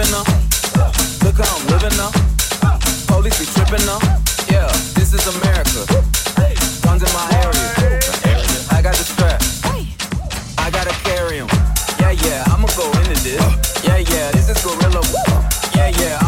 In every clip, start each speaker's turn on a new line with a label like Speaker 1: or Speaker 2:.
Speaker 1: living up. Look how I'm living up. Police be tripping up. Yeah, this is America. Guns in my area. I got the strap. I gotta carry 'em. Yeah, yeah, I'ma go into this. Yeah, yeah, this is gorilla. Yeah, yeah,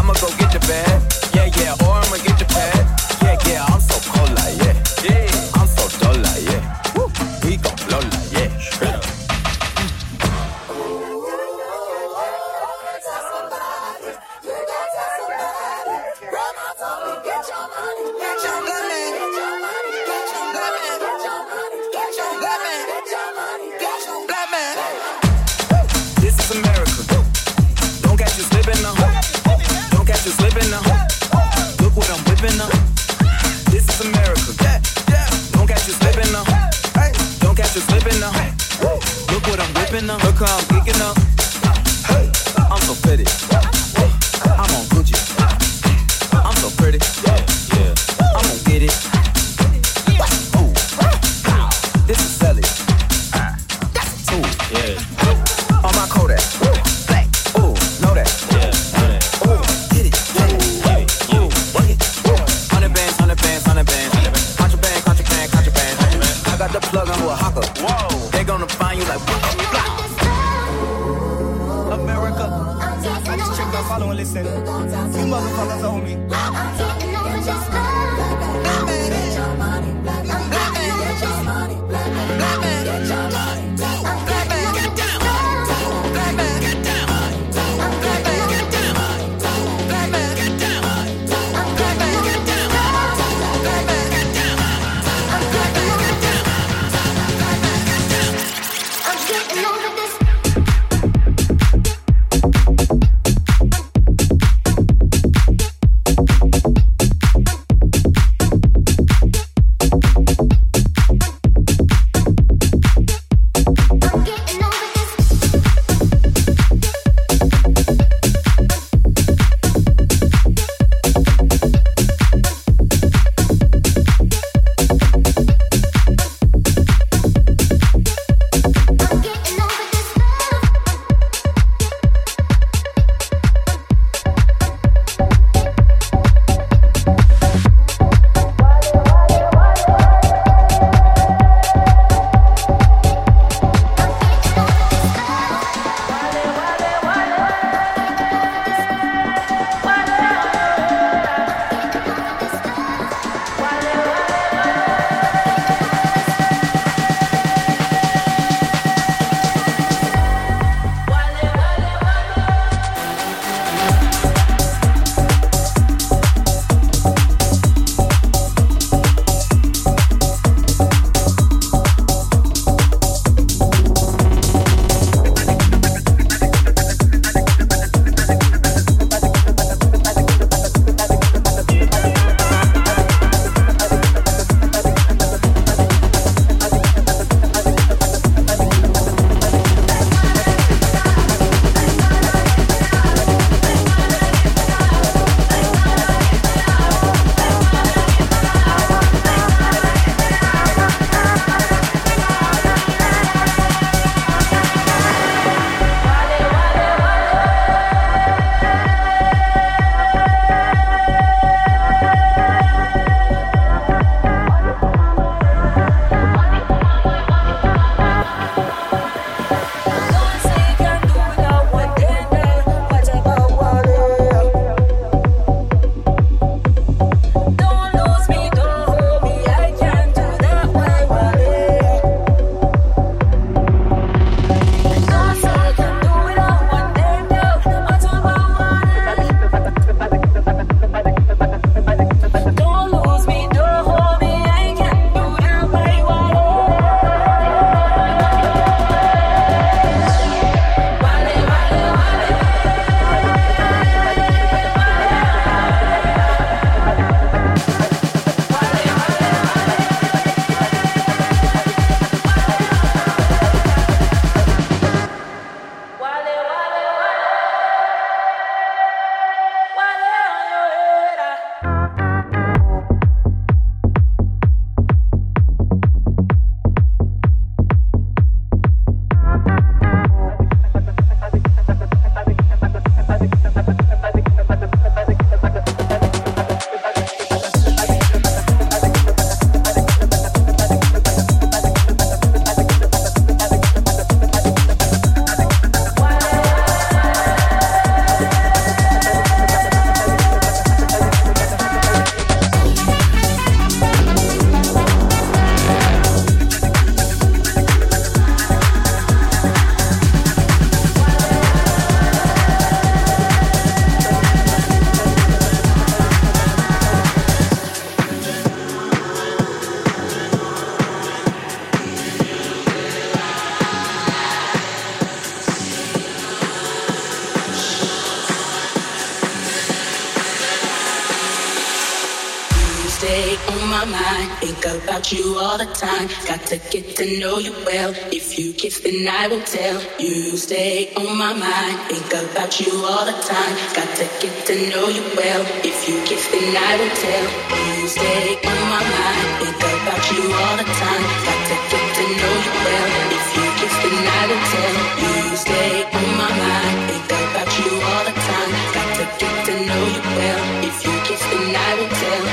Speaker 1: know you well. If you kiss, then I will tell. You stay on my mind, think about you all the time. Got to get to know you well. If you kiss, then I will tell. You stay on my mind, think about you all the time. Got to get to know you well. If you kiss, then I will tell. You stay on my mind, think about you all the time. Got to get to know you well. If you kiss, then I will tell.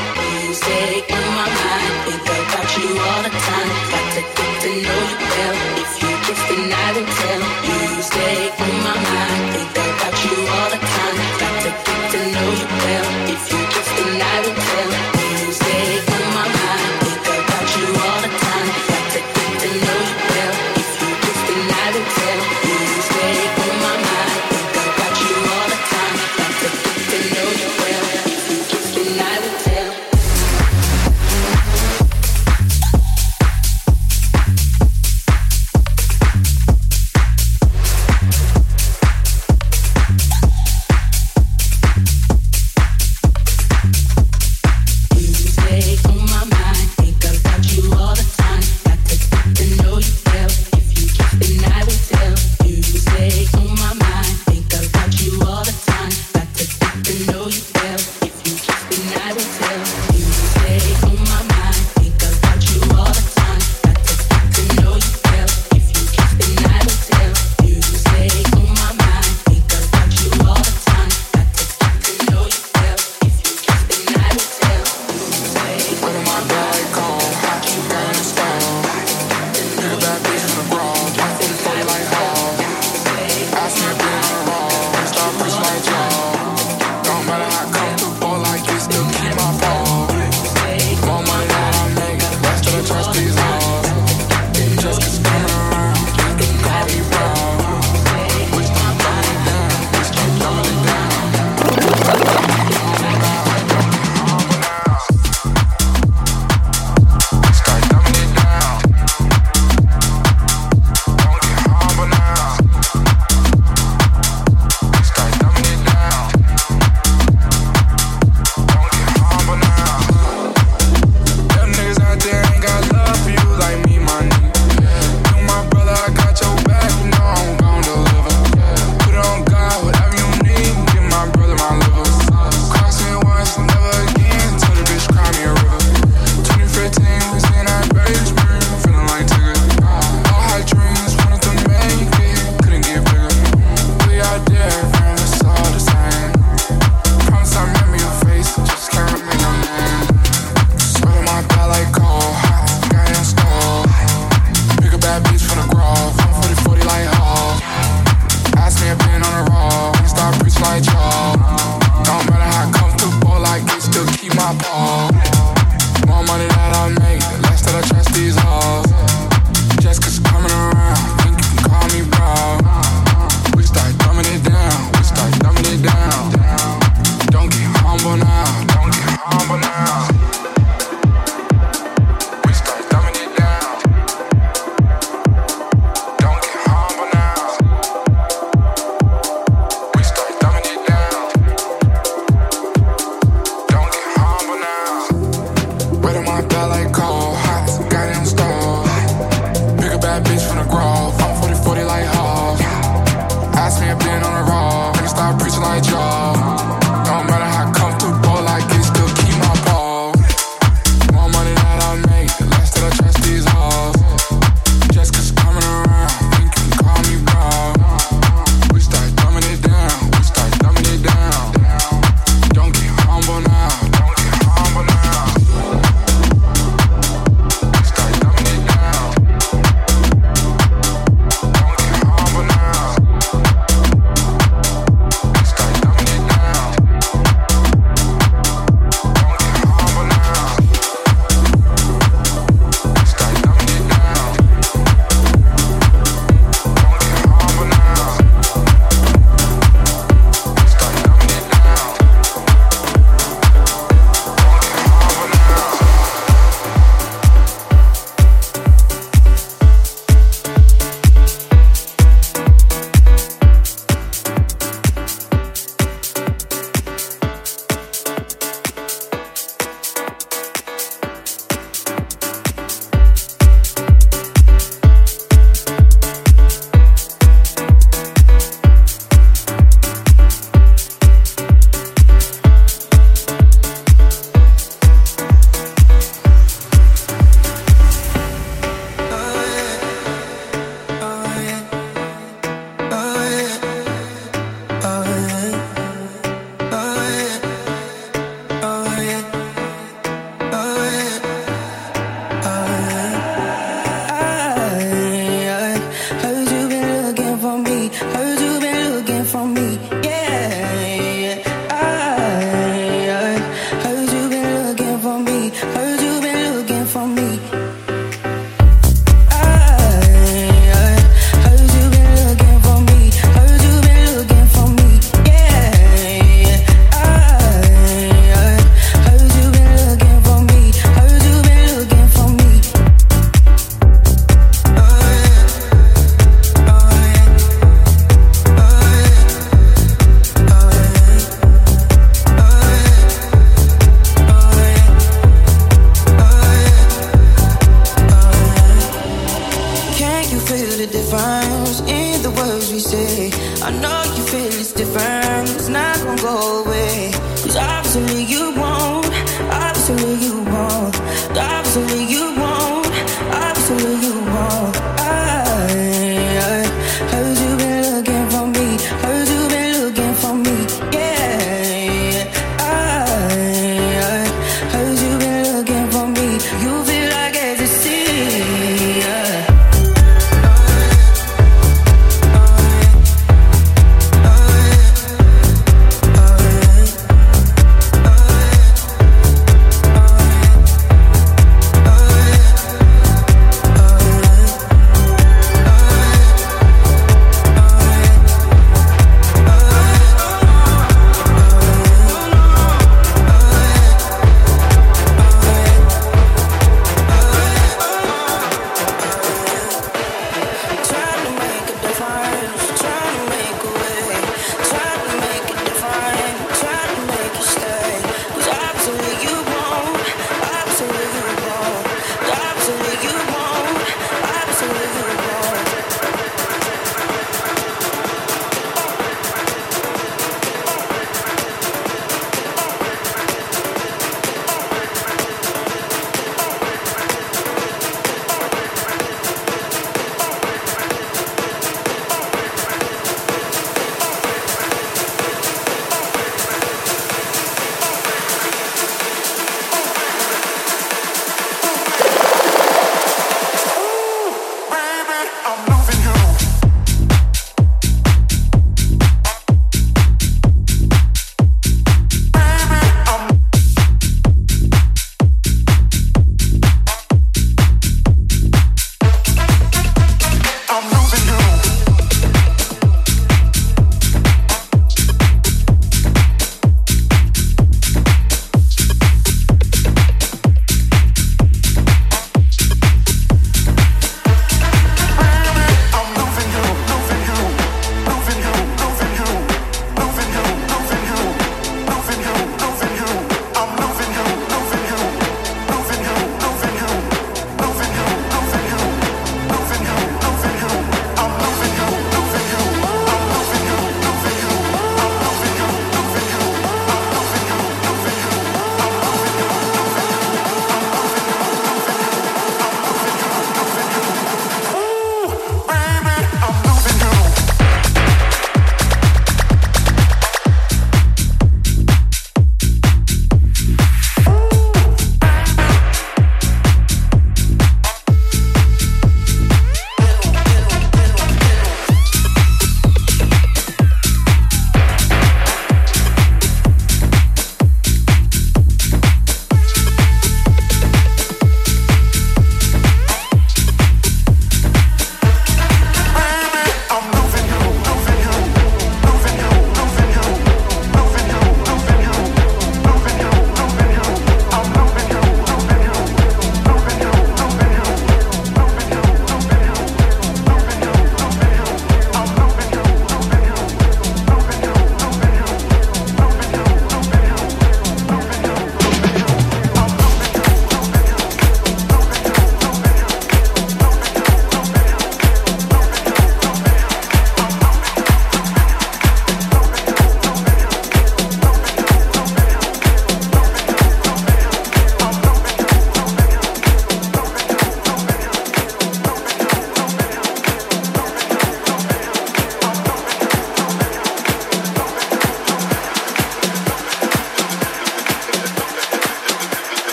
Speaker 1: You stay on my mind, think about you all the time know you well. If you just deny, and tell. You stay in my mind. keep my palm.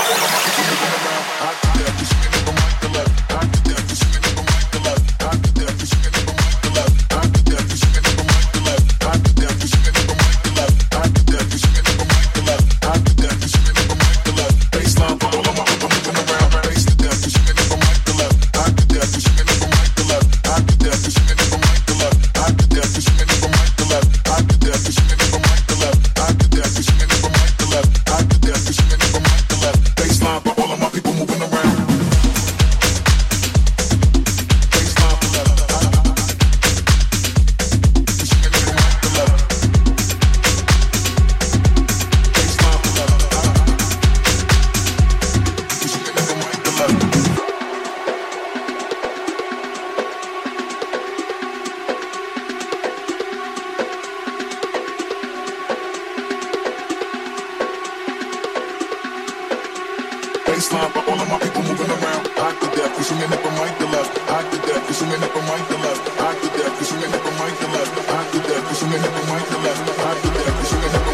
Speaker 1: Back to death, just give me the mic to
Speaker 2: left. Back to death, just give me baseline, but all of my people moving around. Hot to death, we swinging up a mic to left. Hot to death, we swinging up a mic to left. Hot to death, we swinging up a mic to left. Hot to death, we swinging up a mic to left. Hot to death, we
Speaker 3: swinging up a mic to left.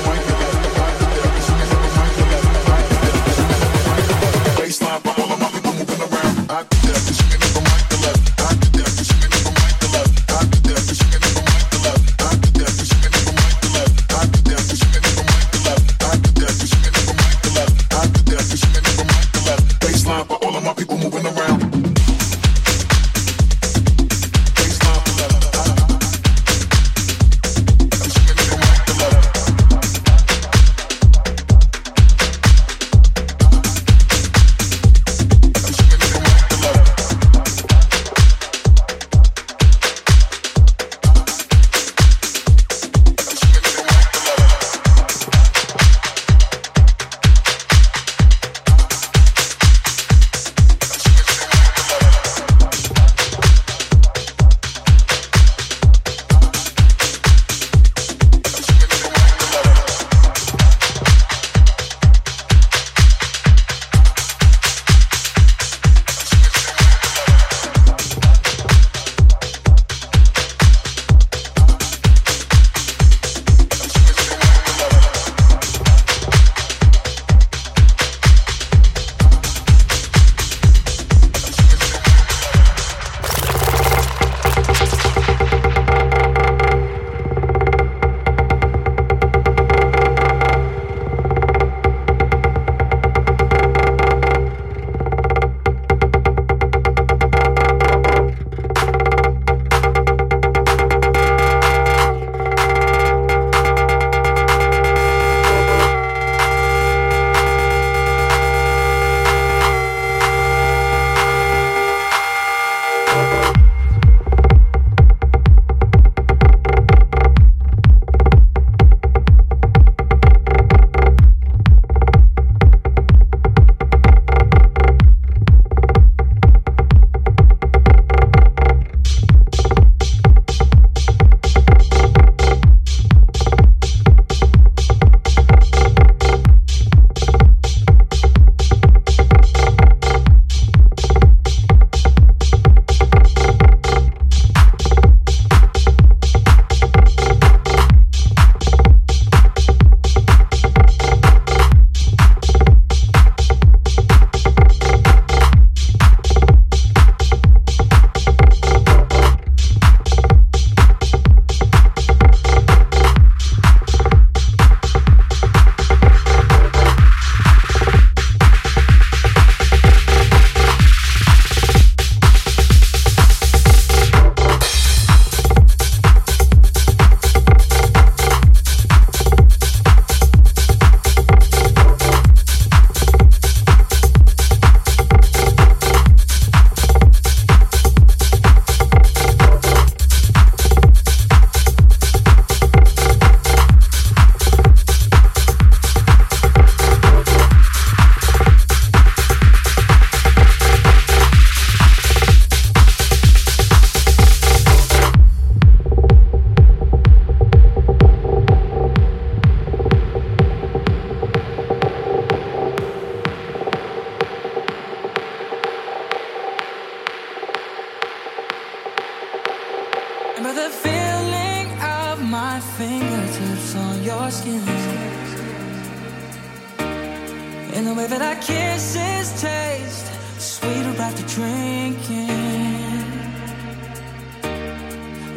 Speaker 3: Drinking.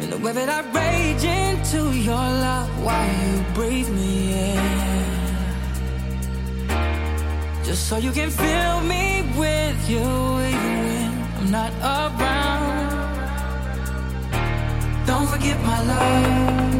Speaker 3: In the way that I rage into your love while you breathe me in. Just so you can fill me with you even when I'm not around. Don't forget my love.